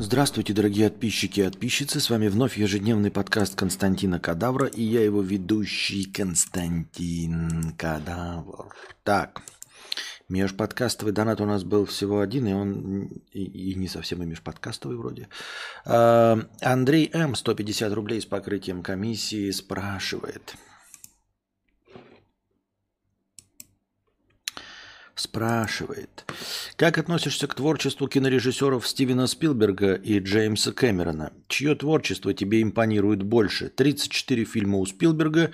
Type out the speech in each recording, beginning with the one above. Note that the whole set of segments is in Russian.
Здравствуйте, дорогие подписчики и подписчицы. С вами вновь ежедневный подкаст Константина Кадавра и я его ведущий Константин Кадавр. Так, межподкастовый донат у нас был всего один, и он и, и не совсем и межподкастовый вроде. А, Андрей М. 150 рублей с покрытием комиссии спрашивает – спрашивает, как относишься к творчеству кинорежиссеров Стивена Спилберга и Джеймса Кэмерона? Чье творчество тебе импонирует больше? 34 фильма у Спилберга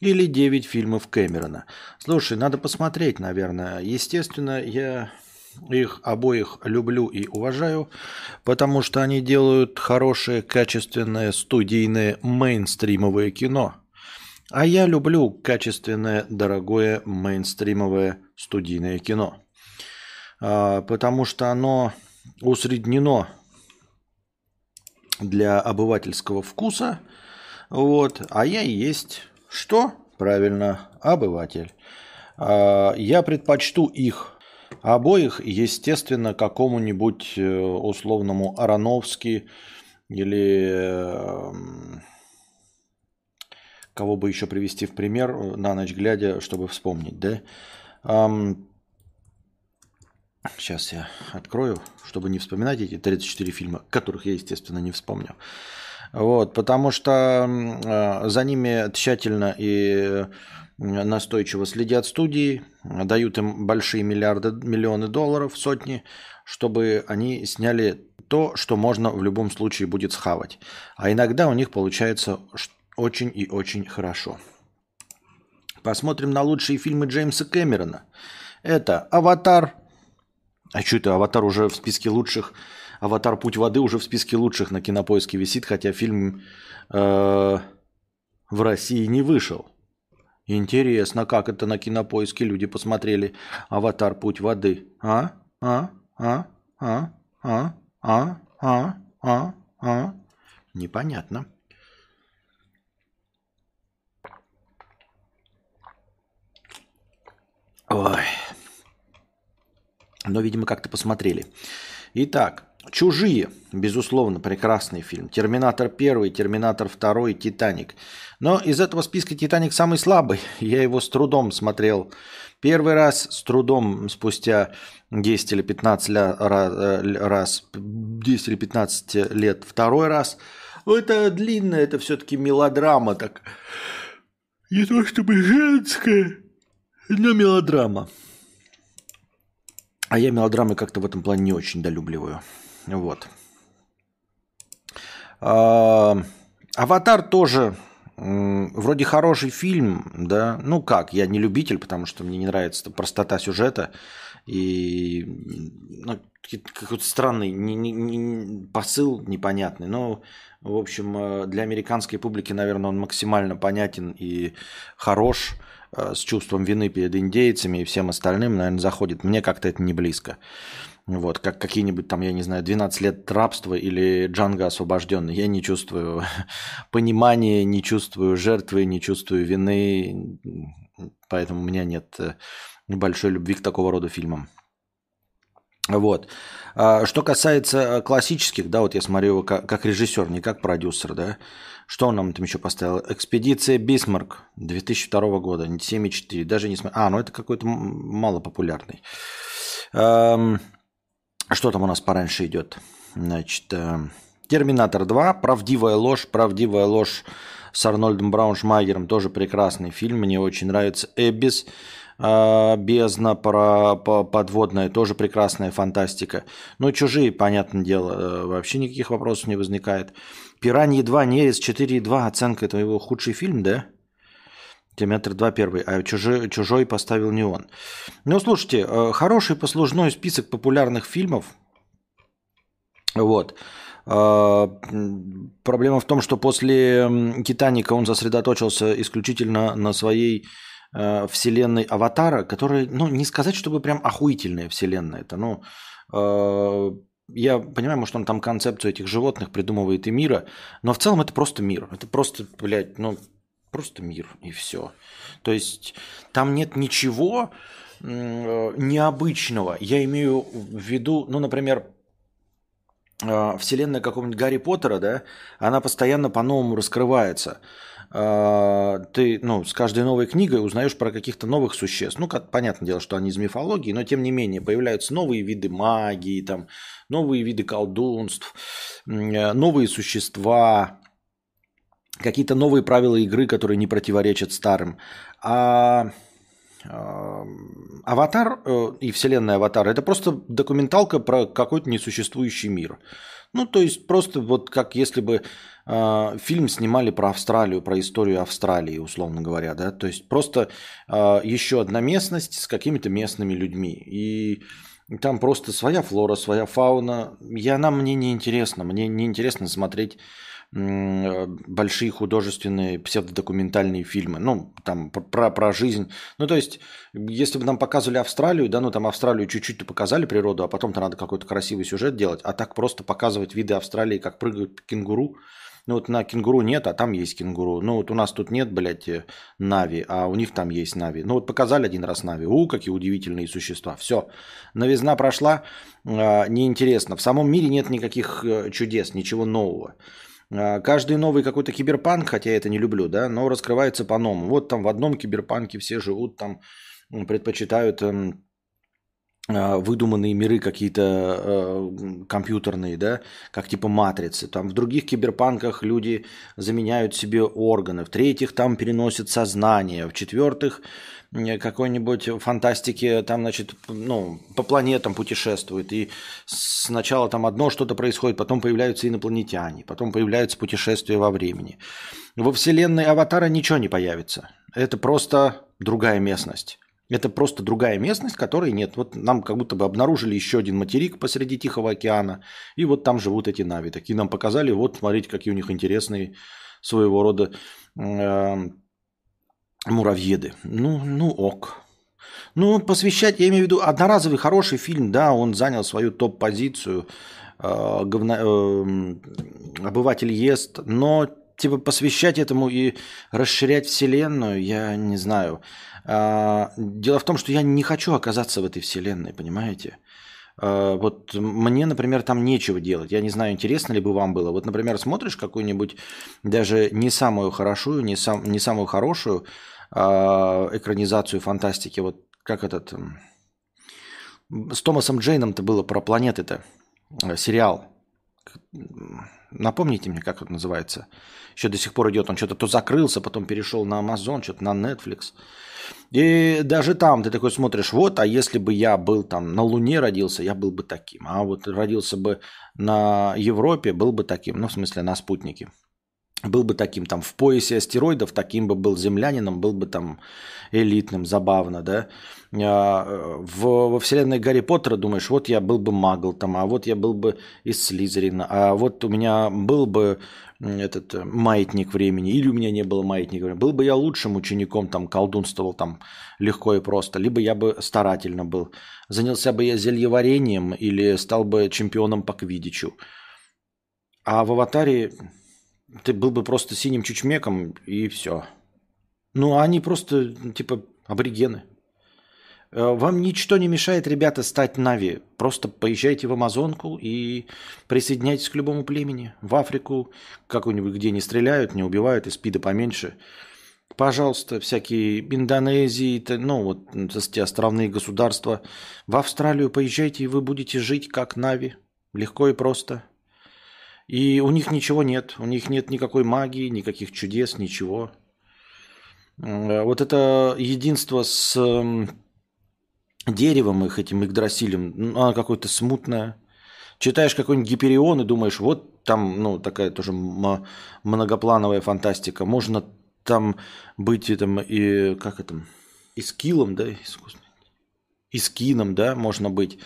или 9 фильмов Кэмерона? Слушай, надо посмотреть, наверное. Естественно, я их обоих люблю и уважаю, потому что они делают хорошее, качественное, студийное, мейнстримовое кино – а я люблю качественное, дорогое, мейнстримовое студийное кино. А, потому что оно усреднено для обывательского вкуса. Вот, а я и есть что? Правильно, обыватель. А, я предпочту их обоих, естественно, какому-нибудь э, условному Ароновски или эм, Кого бы еще привести в пример э, на ночь глядя, чтобы вспомнить, да? Um, сейчас я открою, чтобы не вспоминать эти 34 фильма, которых я, естественно, не вспомню. Вот, потому что э, за ними тщательно и настойчиво следят студии, дают им большие миллиарды, миллионы долларов, сотни, чтобы они сняли то, что можно в любом случае будет схавать. А иногда у них получается очень и очень хорошо. Посмотрим на лучшие фильмы Джеймса Кэмерона. Это «Аватар». А что это «Аватар» уже в списке лучших? «Аватар. Путь воды» уже в списке лучших на Кинопоиске висит, хотя фильм э, в России не вышел. Интересно, как это на Кинопоиске люди посмотрели «Аватар. Путь воды». А? А? А? А? А? А? А? А? А? Непонятно. Ой. Но, видимо, как-то посмотрели. Итак, «Чужие», безусловно, прекрасный фильм. «Терминатор 1», «Терминатор 2», «Титаник». Но из этого списка «Титаник» самый слабый. Я его с трудом смотрел первый раз, с трудом спустя 10 или 15 э, раз, 10 или 15 лет второй раз. Это длинная, это все-таки мелодрама, так не то чтобы женская, но мелодрама. А я мелодрамы как-то в этом плане не очень долюбливаю. Вот. А, Аватар тоже вроде хороший фильм, да. Ну как, я не любитель, потому что мне не нравится простота сюжета и ну, какой-то странный не, не, не, посыл непонятный. Но, в общем, э, для американской публики, наверное, он максимально понятен и хорош. С чувством вины перед индейцами и всем остальным, наверное, заходит. Мне как-то это не близко. Вот, как какие-нибудь там, я не знаю, 12 лет рабства или Джанго освобожденный. Я не чувствую понимания, не чувствую жертвы, не чувствую вины. Поэтому у меня нет э, большой любви к такого рода фильмам. Вот. А что касается э, классических, да, вот я смотрю его как, режиссер, не как продюсер, да, что он нам там еще поставил? Экспедиция Бисмарк 2002 года, 7,4. Даже не смотрю. А, ну это какой-то малопопулярный. Эм, что там у нас пораньше идет? Значит, э, Терминатор 2, Правдивая ложь, Правдивая ложь с Арнольдом Брауншмайгером, тоже прекрасный фильм, мне очень нравится. Эбис, Бездна, про, по, подводная, тоже прекрасная фантастика. Ну, чужие, понятное дело, э, вообще никаких вопросов не возникает. Пираньи 2, Нерез 4,2. Оценка это его худший фильм, да? Терминатор 2 первый, а чужой, чужой поставил не он. Ну, слушайте, э, хороший послужной список популярных фильмов. Вот. Э, проблема в том, что после «Титаника» он сосредоточился исключительно на своей э, вселенной «Аватара», которая, ну, не сказать, чтобы прям охуительная вселенная. Это, ну, я понимаю, может, он там концепцию этих животных придумывает и мира, но в целом это просто мир. Это просто, блядь, ну, просто мир и все. То есть там нет ничего необычного. Я имею в виду, ну, например, э, вселенная какого-нибудь Гарри Поттера, да, она постоянно по-новому раскрывается. Э, ты, ну, с каждой новой книгой узнаешь про каких-то новых существ. Ну, как, понятное дело, что они из мифологии, но тем не менее появляются новые виды магии, там, новые виды колдунств, э, новые существа, какие-то новые правила игры, которые не противоречат старым. А Аватар э, и вселенная Аватар это просто документалка про какой-то несуществующий мир. Ну, то есть просто вот как если бы фильм снимали про Австралию, про историю Австралии, условно говоря, да, то есть просто э, еще одна местность с какими-то местными людьми. И там просто своя флора, своя фауна. И она мне не интересна. Мне не интересно смотреть большие художественные псевдодокументальные фильмы, ну, там, про, про жизнь. Ну, то есть, если бы нам показывали Австралию, да, ну, там Австралию чуть-чуть показали природу, а потом-то надо какой-то красивый сюжет делать, а так просто показывать виды Австралии, как прыгают кенгуру, ну, вот на кенгуру нет, а там есть кенгуру. Ну, вот у нас тут нет, блядь, э, Нави, а у них там есть Нави. Ну, вот показали один раз Нави. У, какие удивительные существа. Все. Новизна прошла, э, неинтересно. В самом мире нет никаких э, чудес, ничего нового. А, каждый новый какой-то киберпанк, хотя я это не люблю, да, но раскрывается по-новому. Вот там в одном киберпанке все живут, там предпочитают эм, а, выдуманные миры какие-то э, компьютерные, да, как типа матрицы. Там в других киберпанках люди заменяют себе органы, в третьих там переносят сознание, в четвертых какой-нибудь фантастики, там, значит, ну, по планетам путешествует, и сначала там одно что-то происходит, потом появляются инопланетяне, потом появляются путешествия во времени. Во вселенной Аватара ничего не появится. Это просто другая местность. Это просто другая местность, которой нет. Вот нам как будто бы обнаружили еще один материк посреди Тихого океана, и вот там живут эти нави. Такие нам показали, вот смотрите, какие у них интересные своего рода э, Муравьеды. Ну, ну ок. Ну, посвящать, я имею в виду, одноразовый хороший фильм, да, он занял свою топ-позицию, э, говно, э, обыватель ест, но типа посвящать этому и расширять вселенную, я не знаю. Э, дело в том, что я не хочу оказаться в этой вселенной, понимаете? Э, вот мне, например, там нечего делать. Я не знаю, интересно ли бы вам было. Вот, например, смотришь какую-нибудь даже не самую хорошую, не, сам, не самую хорошую э, экранизацию фантастики. Вот как этот... С Томасом Джейном-то было про планеты-то. Э, сериал. Напомните мне, как это называется. Еще до сих пор идет. Он что-то то закрылся, потом перешел на Amazon, что-то на Netflix. И даже там ты такой смотришь, вот, а если бы я был там на Луне родился, я был бы таким. А вот родился бы на Европе, был бы таким. Ну, в смысле, на спутнике. Был бы таким там в поясе астероидов, таким бы был землянином, был бы там элитным, забавно, да. А, в, во вселенной Гарри Поттера думаешь, вот я был бы магл там, а вот я был бы из Слизерина, а вот у меня был бы этот э, маятник времени, или у меня не было маятника времени. Был бы я лучшим учеником, там, колдунствовал там легко и просто, либо я бы старательно был. Занялся бы я зельеварением или стал бы чемпионом по квидичу. А в аватаре ты был бы просто синим чучмеком и все. Ну, а они просто, типа, аборигены. Э, вам ничто не мешает, ребята, стать Нави. Просто поезжайте в Амазонку и присоединяйтесь к любому племени. В Африку, какую-нибудь, где не стреляют, не убивают, и спида поменьше. Пожалуйста, всякие Индонезии, ну вот эти островные государства. В Австралию поезжайте, и вы будете жить как Нави. Легко и просто. И у них ничего нет. У них нет никакой магии, никаких чудес, ничего. Э, вот это единство с деревом их, этим Игдрасилем, она какое-то смутное. Читаешь какой-нибудь Гиперион и думаешь, вот там, ну, такая тоже многоплановая фантастика. Можно там быть там и, как это, и скиллом, да, искусственным. И скином, да, можно быть.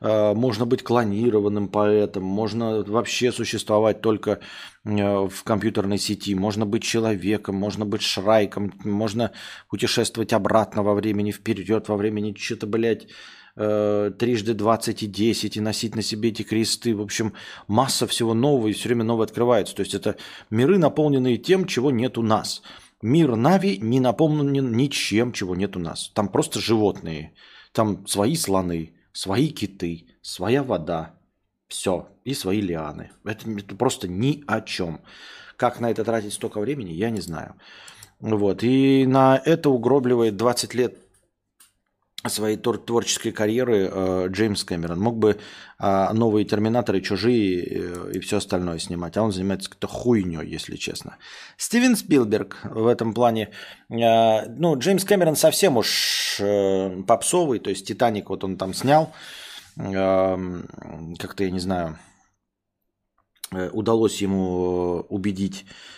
Э, можно быть клонированным поэтом, можно вообще существовать только э, в компьютерной сети, можно быть человеком, можно быть шрайком, можно путешествовать обратно во времени, вперед во времени, что-то, блядь, э, трижды 20 и 10 и носить на себе эти кресты. В общем, масса всего нового и все время новое открывается. То есть это миры, наполненные тем, чего нет у нас. Мир Нави не наполнен ничем, чего нет у нас. Там просто животные. Там свои слоны, свои киты, своя вода, Все. И свои лианы. Это, это просто ни о чем. Как на это тратить столько времени, я не знаю. Вот. И на это угробливает 20 лет своей твор- творческой карьеры э, Джеймс Кэмерон. Мог бы э, новые терминаторы, чужие э, и все остальное снимать, а он занимается какой-то хуйней, если честно. Стивен Спилберг в этом плане. Э, ну, Джеймс Кэмерон совсем уж э, попсовый, то есть Титаник вот он там снял. Э, как-то, я не знаю, э, удалось ему убедить в,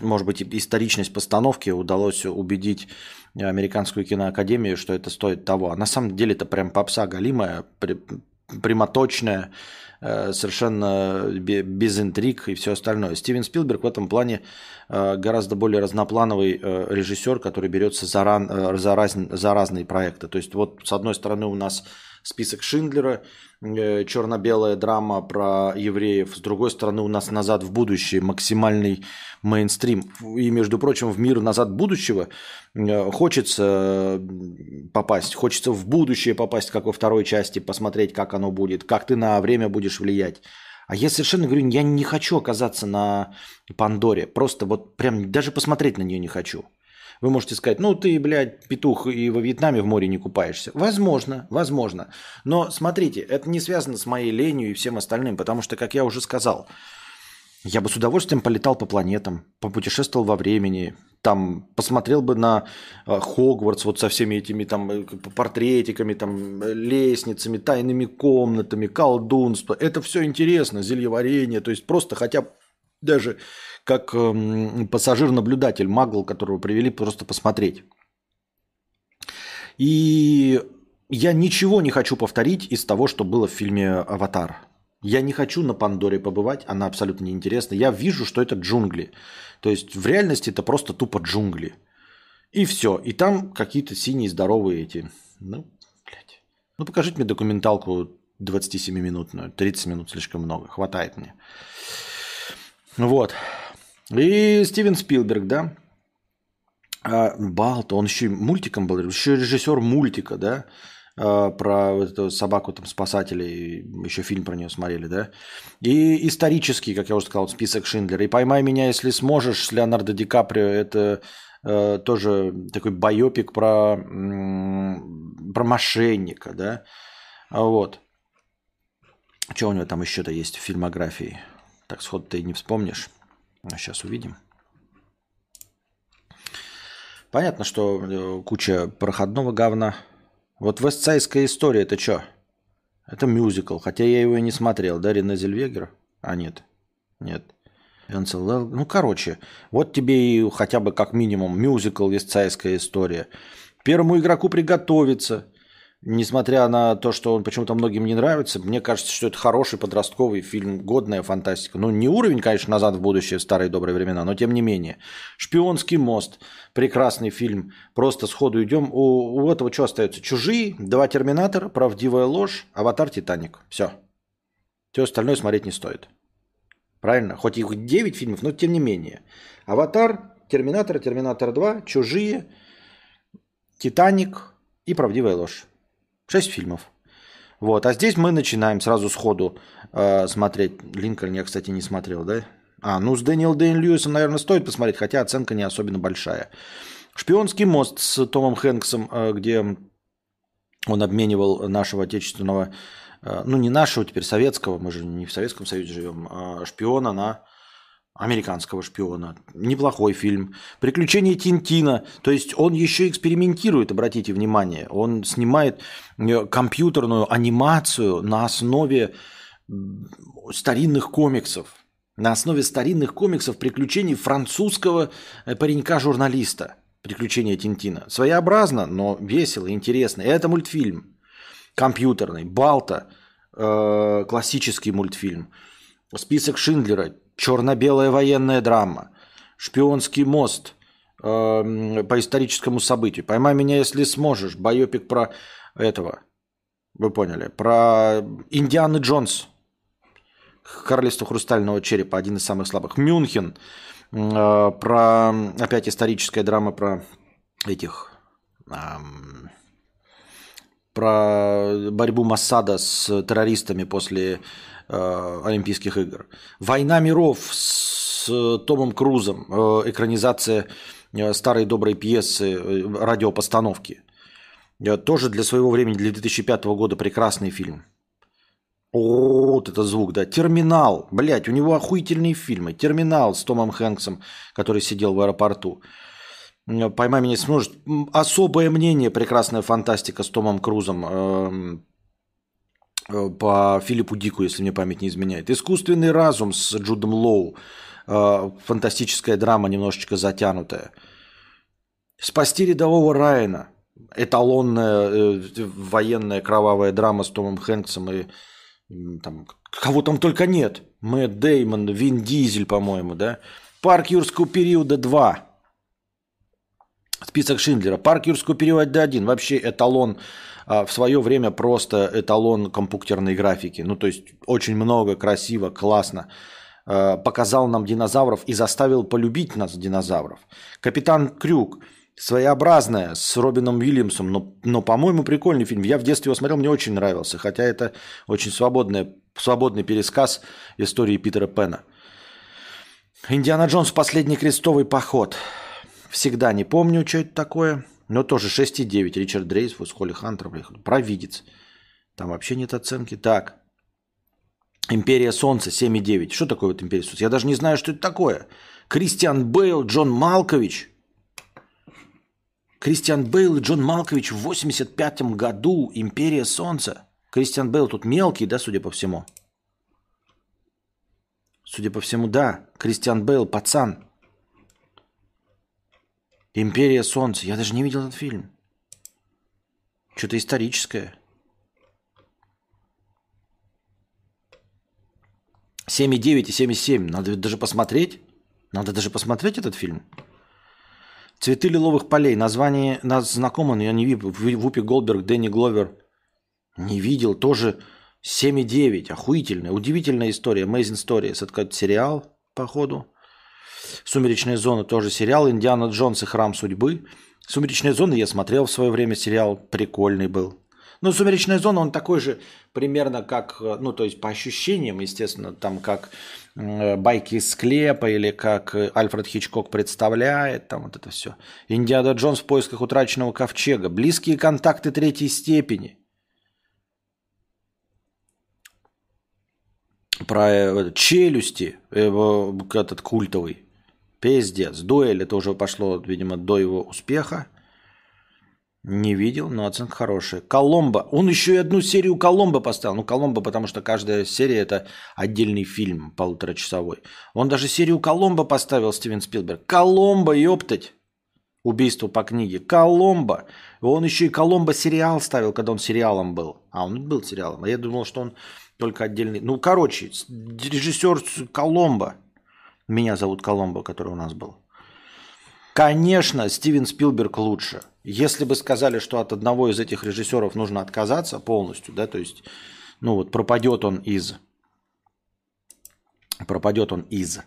может быть, историчность постановки удалось убедить американскую киноакадемию, что это стоит того. А на самом деле это прям попса галимая, прямоточная, э, совершенно без интриг и все остальное. Стивен Спилберг в этом плане э, гораздо более разноплановый э, режиссер, который берется за, ран, за, раз, за разные проекты. То есть вот с одной стороны у нас список Шиндлера, черно-белая драма про евреев. С другой стороны, у нас «Назад в будущее» максимальный мейнстрим. И, между прочим, в мир «Назад будущего» хочется попасть, хочется в будущее попасть, как во второй части, посмотреть, как оно будет, как ты на время будешь влиять. А я совершенно говорю, я не хочу оказаться на Пандоре. Просто вот прям даже посмотреть на нее не хочу. Вы можете сказать, ну ты, блядь, петух и во Вьетнаме в море не купаешься. Возможно, возможно. Но смотрите, это не связано с моей ленью и всем остальным, потому что, как я уже сказал, я бы с удовольствием полетал по планетам, попутешествовал во времени, там посмотрел бы на э, Хогвартс вот со всеми этими там э, портретиками, там э, лестницами, тайными комнатами, колдунство. Это все интересно, зельеварение, то есть просто хотя даже как эм, пассажир-наблюдатель, магл, которого привели просто посмотреть. И я ничего не хочу повторить из того, что было в фильме «Аватар». Я не хочу на Пандоре побывать, она абсолютно неинтересна. Я вижу, что это джунгли. То есть в реальности это просто тупо джунгли. И все. И там какие-то синие здоровые эти. Ну, блядь. Ну, покажите мне документалку 27-минутную. 30 минут слишком много. Хватает мне. Вот. И Стивен Спилберг, да? А, Балт, он еще мультиком был, еще режиссер мультика, да? А, про эту собаку там спасателей, еще фильм про нее смотрели, да? И исторический, как я уже сказал, список Шиндлера. И «Поймай меня, если сможешь» с Леонардо Ди Каприо, это э, тоже такой байопик про, про мошенника, да? Вот. Что у него там еще-то есть в фильмографии? Так сход ты не вспомнишь. Сейчас увидим. Понятно, что э, куча проходного говна. Вот Вестсайская история, это что? Это мюзикл, хотя я его и не смотрел, да, Рене Зельвегер? А, нет, нет. Ну, короче, вот тебе и хотя бы как минимум мюзикл Вестсайская история. Первому игроку приготовиться – Несмотря на то, что он почему-то многим не нравится, мне кажется, что это хороший подростковый фильм, годная фантастика. Ну, не уровень, конечно, «Назад в будущее» в старые добрые времена, но тем не менее. «Шпионский мост» – прекрасный фильм. Просто сходу идем. У, у этого что остается? «Чужие», «Два терминатора», «Правдивая ложь», «Аватар», «Титаник». Все. Все остальное смотреть не стоит. Правильно? Хоть их 9 фильмов, но тем не менее. «Аватар», «Терминатор», «Терминатор 2», «Чужие», «Титаник» и «Правдивая ложь». Шесть фильмов. Вот, а здесь мы начинаем сразу сходу э, смотреть. Линкольн я, кстати, не смотрел, да? А, ну с Дэниел Дэйн Льюисом, наверное, стоит посмотреть, хотя оценка не особенно большая. «Шпионский мост» с Томом Хэнксом, э, где он обменивал нашего отечественного, э, ну не нашего, теперь советского, мы же не в Советском Союзе живем, а шпиона на американского шпиона. Неплохой фильм. «Приключения Тинтина». То есть он еще экспериментирует, обратите внимание. Он снимает э, компьютерную анимацию на основе старинных комиксов. На основе старинных комиксов приключений французского э, паренька-журналиста. «Приключения Тинтина». Своеобразно, но весело, интересно. И это мультфильм. Компьютерный. Балта. Э, классический мультфильм. Список Шиндлера черно-белая военная драма, шпионский мост э, по историческому событию. Поймай меня, если сможешь. Байопик про этого. Вы поняли. Про Индианы Джонс. Королевство хрустального черепа. Один из самых слабых. Мюнхен. Э, про опять историческая драма про этих... Э, про борьбу Массада с террористами после Олимпийских игр. «Война миров» с Томом Крузом, э, экранизация э, старой доброй пьесы, э, радиопостановки. Э, тоже для своего времени, для 2005 года прекрасный фильм. О, вот это звук, да. Терминал. Блять, у него охуительные фильмы. Терминал с Томом Хэнксом, который сидел в аэропорту. Поймай меня сможет. Особое мнение, прекрасная фантастика с Томом Крузом эм, э, по Филиппу Дику, если мне память не изменяет. Искусственный разум с Джудом Лоу. Э, фантастическая драма, немножечко затянутая. Спасти рядового Райана. Эталонная э, военная кровавая драма с Томом Хэнксом и там, кого там только нет. Мэтт Деймон, Вин Дизель, по-моему, да? Парк юрского периода 2. Список Шиндлера. Парк юрского периода 1. Вообще эталон а, в свое время просто эталон компьютерной графики. Ну, то есть очень много, красиво, классно. А, показал нам динозавров и заставил полюбить нас динозавров. Капитан Крюк своеобразная с Робином Уильямсом, но, но по-моему, прикольный фильм. Я в детстве его смотрел, мне очень нравился, хотя это очень свободный, свободный пересказ истории Питера Пена. Индиана Джонс «Последний крестовый поход». Всегда не помню, что это такое, но тоже 6,9. Ричард Дрейсфус, Холли Хантер, провидец. Там вообще нет оценки. Так, Империя Солнца 7,9. Что такое вот Империя Солнца? Я даже не знаю, что это такое. Кристиан Бейл, Джон Малкович – Кристиан Бейл и Джон Малкович в 85 году «Империя Солнца». Кристиан Бейл тут мелкий, да, судя по всему? Судя по всему, да. Кристиан Бейл, пацан. «Империя Солнца». Я даже не видел этот фильм. Что-то историческое. 7,9 и 7,7. Надо даже посмотреть. Надо даже посмотреть этот фильм. Цветы лиловых полей. Название нас знакомо, но я не видел. Вупи Голдберг, Дэнни Гловер. Не видел. Тоже 7,9. Охуительная. Удивительная история. Amazing Stories. Это сериал, походу. Сумеречная зона тоже сериал. Индиана Джонс и Храм судьбы. Сумеречная зона я смотрел в свое время сериал. Прикольный был. Ну, «Сумеречная зона», он такой же примерно как, ну, то есть по ощущениям, естественно, там как э, байки из склепа или как Альфред Хичкок представляет, там вот это все. Индиана Джонс в поисках утраченного ковчега. Близкие контакты третьей степени. Про э, челюсти, этот культовый. Пиздец. Дуэль, это уже пошло, видимо, до его успеха. Не видел, но оценка хорошая. Коломбо. Он еще и одну серию Коломбо поставил. Ну, Коломбо, потому что каждая серия это отдельный фильм полуторачасовой. Он даже серию Коломбо поставил, Стивен Спилберг. Коломбо, ёптать. Убийство по книге. Коломбо. Он еще и Коломбо сериал ставил, когда он сериалом был. А, он был сериалом. А я думал, что он только отдельный. Ну, короче, режиссер Коломбо. Меня зовут Коломбо, который у нас был. Конечно, Стивен Спилберг лучше. Если бы сказали, что от одного из этих режиссеров нужно отказаться полностью, да, то есть, ну вот пропадет он из, пропадет он из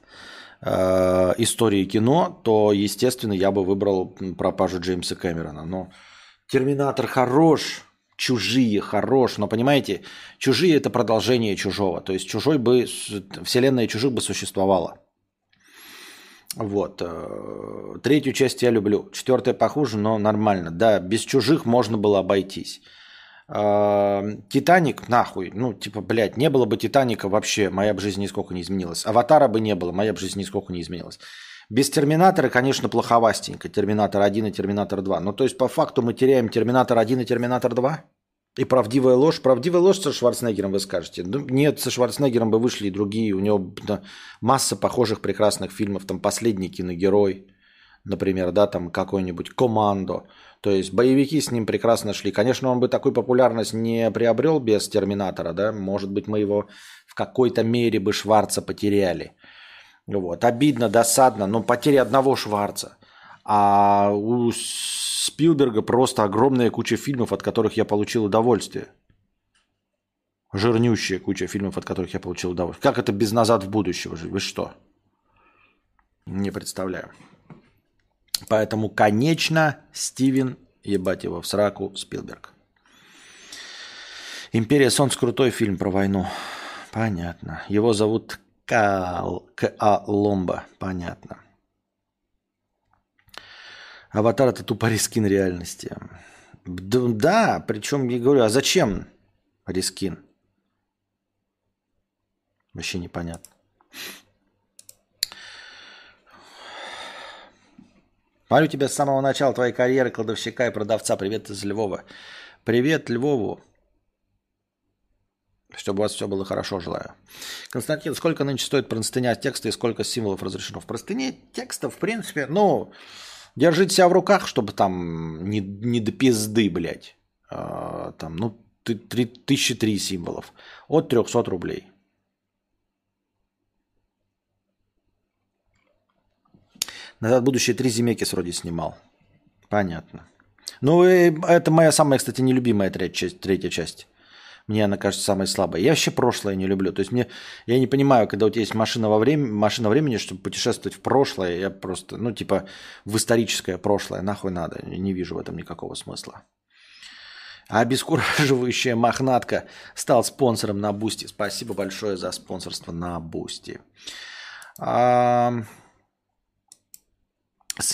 э, истории кино, то, естественно, я бы выбрал пропажу Джеймса Кэмерона. Но Терминатор хорош, Чужие хорош, но понимаете, чужие это продолжение чужого. То есть чужой бы, вселенная чужих бы существовала. Вот. Э, третью часть я люблю. Четвертая похуже, но нормально. Да, без чужих можно было обойтись. Э, Титаник, нахуй. Ну, типа, блядь, не было бы Титаника вообще, моя бы жизнь нисколько не изменилась. Аватара бы не было, моя бы жизнь нисколько не изменилась. Без Терминатора, конечно, плоховастенько. Терминатор 1 и Терминатор 2. Но то есть, по факту мы теряем Терминатор 1 и Терминатор 2? И правдивая ложь. Правдивая ложь со Шварценеггером вы скажете. Ну, нет, со Шварценеггером бы вышли и другие. У него да, масса похожих прекрасных фильмов. Там «Последний киногерой», например, да, там какой-нибудь «Командо». То есть боевики с ним прекрасно шли. Конечно, он бы такую популярность не приобрел без «Терминатора», да. Может быть, мы его в какой-то мере бы Шварца потеряли. Вот. Обидно, досадно, но потеря одного Шварца. А у Спилберга просто огромная куча фильмов, от которых я получил удовольствие. Жирнющая куча фильмов, от которых я получил удовольствие. Как это без «Назад в будущее»? Вы что? Не представляю. Поэтому, конечно, Стивен, ебать его, в сраку Спилберг. Империя Солнца крутой фильм про войну. Понятно. Его зовут Кал... К.А. Ломба. Понятно. Аватар это тупо reskin реальности. Да, причем я говорю, а зачем reskin? Вообще непонятно. Смотрю тебя с самого начала твоей карьеры кладовщика и продавца. Привет из Львова. Привет Львову. Чтобы у вас все было хорошо, желаю. Константин, сколько нынче стоит простыня текста и сколько символов разрешено? В простыне текста, в принципе, ну, держите себя в руках, чтобы там не, не до пизды, блядь. А, там, ну, тысячи три символов. От 300 рублей. Назад будущее три Земекис вроде снимал. Понятно. Ну, это моя самая, кстати, нелюбимая третья часть. Мне она кажется самой слабой. Я вообще прошлое не люблю. То есть мне, я не понимаю, когда у тебя есть машина, во время, машина времени, чтобы путешествовать в прошлое, я просто, ну, типа, в историческое прошлое, нахуй надо. Не вижу в этом никакого смысла. А обескураживающая мохнатка стал спонсором на Boosty. Спасибо большое за спонсорство на Boosty. А...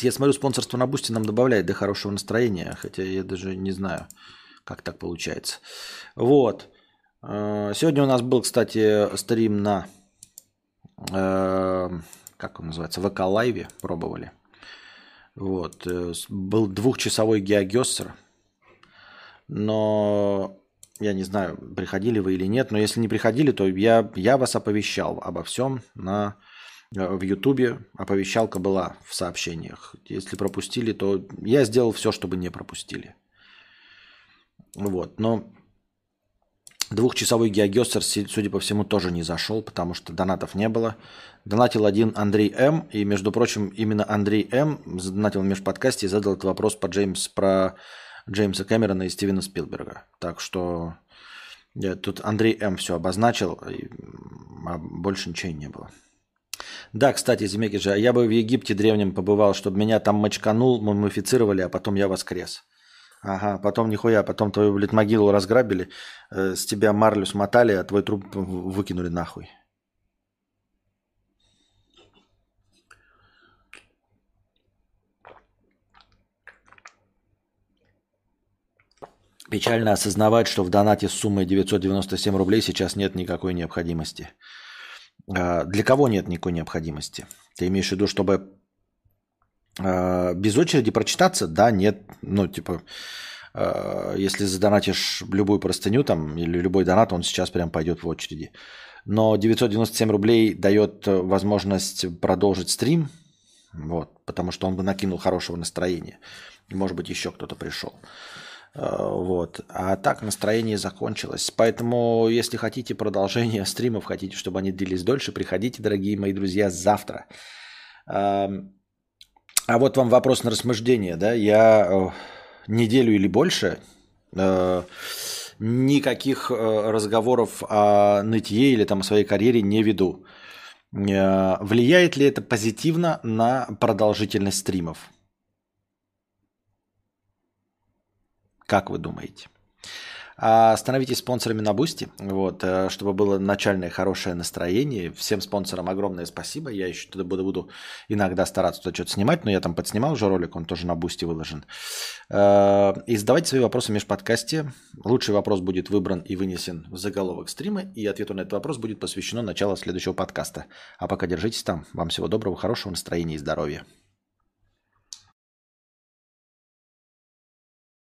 Я смотрю, спонсорство на Boosty нам добавляет до хорошего настроения, хотя я даже не знаю, как так получается. Вот. Э, сегодня у нас был, кстати, стрим на, э, как он называется, ВК Лайве, пробовали. Вот. Э, был двухчасовой GeoGuessr, но я не знаю, приходили вы или нет, но если не приходили, то я, я вас оповещал обо всем на в Ютубе оповещалка была в сообщениях. Если пропустили, то я сделал все, чтобы не пропустили. Вот, но двухчасовой геогессер, судя по всему, тоже не зашел, потому что донатов не было. Донатил один Андрей М. И, между прочим, именно Андрей М. задонатил в межподкасте и задал этот вопрос по Джеймс, про Джеймса Кэмерона и Стивена Спилберга. Так что я, тут Андрей М. все обозначил, а больше ничего не было. Да, кстати, Земеки же, я бы в Египте древнем побывал, чтобы меня там мочканул, мумифицировали, а потом я воскрес. Ага, потом нихуя, потом твою, блядь, могилу разграбили, э, с тебя марлю смотали, а твой труп выкинули нахуй. Печально осознавать, что в донате с суммой 997 рублей сейчас нет никакой необходимости. А, для кого нет никакой необходимости? Ты имеешь в виду, чтобы без очереди прочитаться? Да, нет. Ну, типа, а, если задонатишь любую простыню там или любой донат, он сейчас прям пойдет в очереди. Но 997 рублей дает возможность продолжить стрим, вот, потому что он бы накинул хорошего настроения. И, может быть, еще кто-то пришел. Э, вот. А так настроение закончилось. Поэтому, если хотите продолжение стримов, хотите, чтобы они длились дольше, приходите, дорогие мои друзья, завтра. А вот вам вопрос на рассуждение. Да? Я э, неделю или больше э, никаких разговоров о нытье или там о своей карьере не веду. Влияет ли это позитивно на продолжительность стримов? Как вы думаете? А, становитесь спонсорами на Boosty, вот, э, чтобы было начальное хорошее настроение. Всем спонсорам огромное спасибо. Я еще туда буду, буду иногда стараться туда что-то снимать, но я там подснимал уже ролик, он тоже на Boosty выложен. Э, и задавайте свои вопросы в межподкасте. Лучший вопрос будет выбран и вынесен в заголовок стрима, и ответу на этот вопрос будет посвящено началу следующего подкаста. А пока держитесь там. Вам всего доброго, хорошего настроения и здоровья.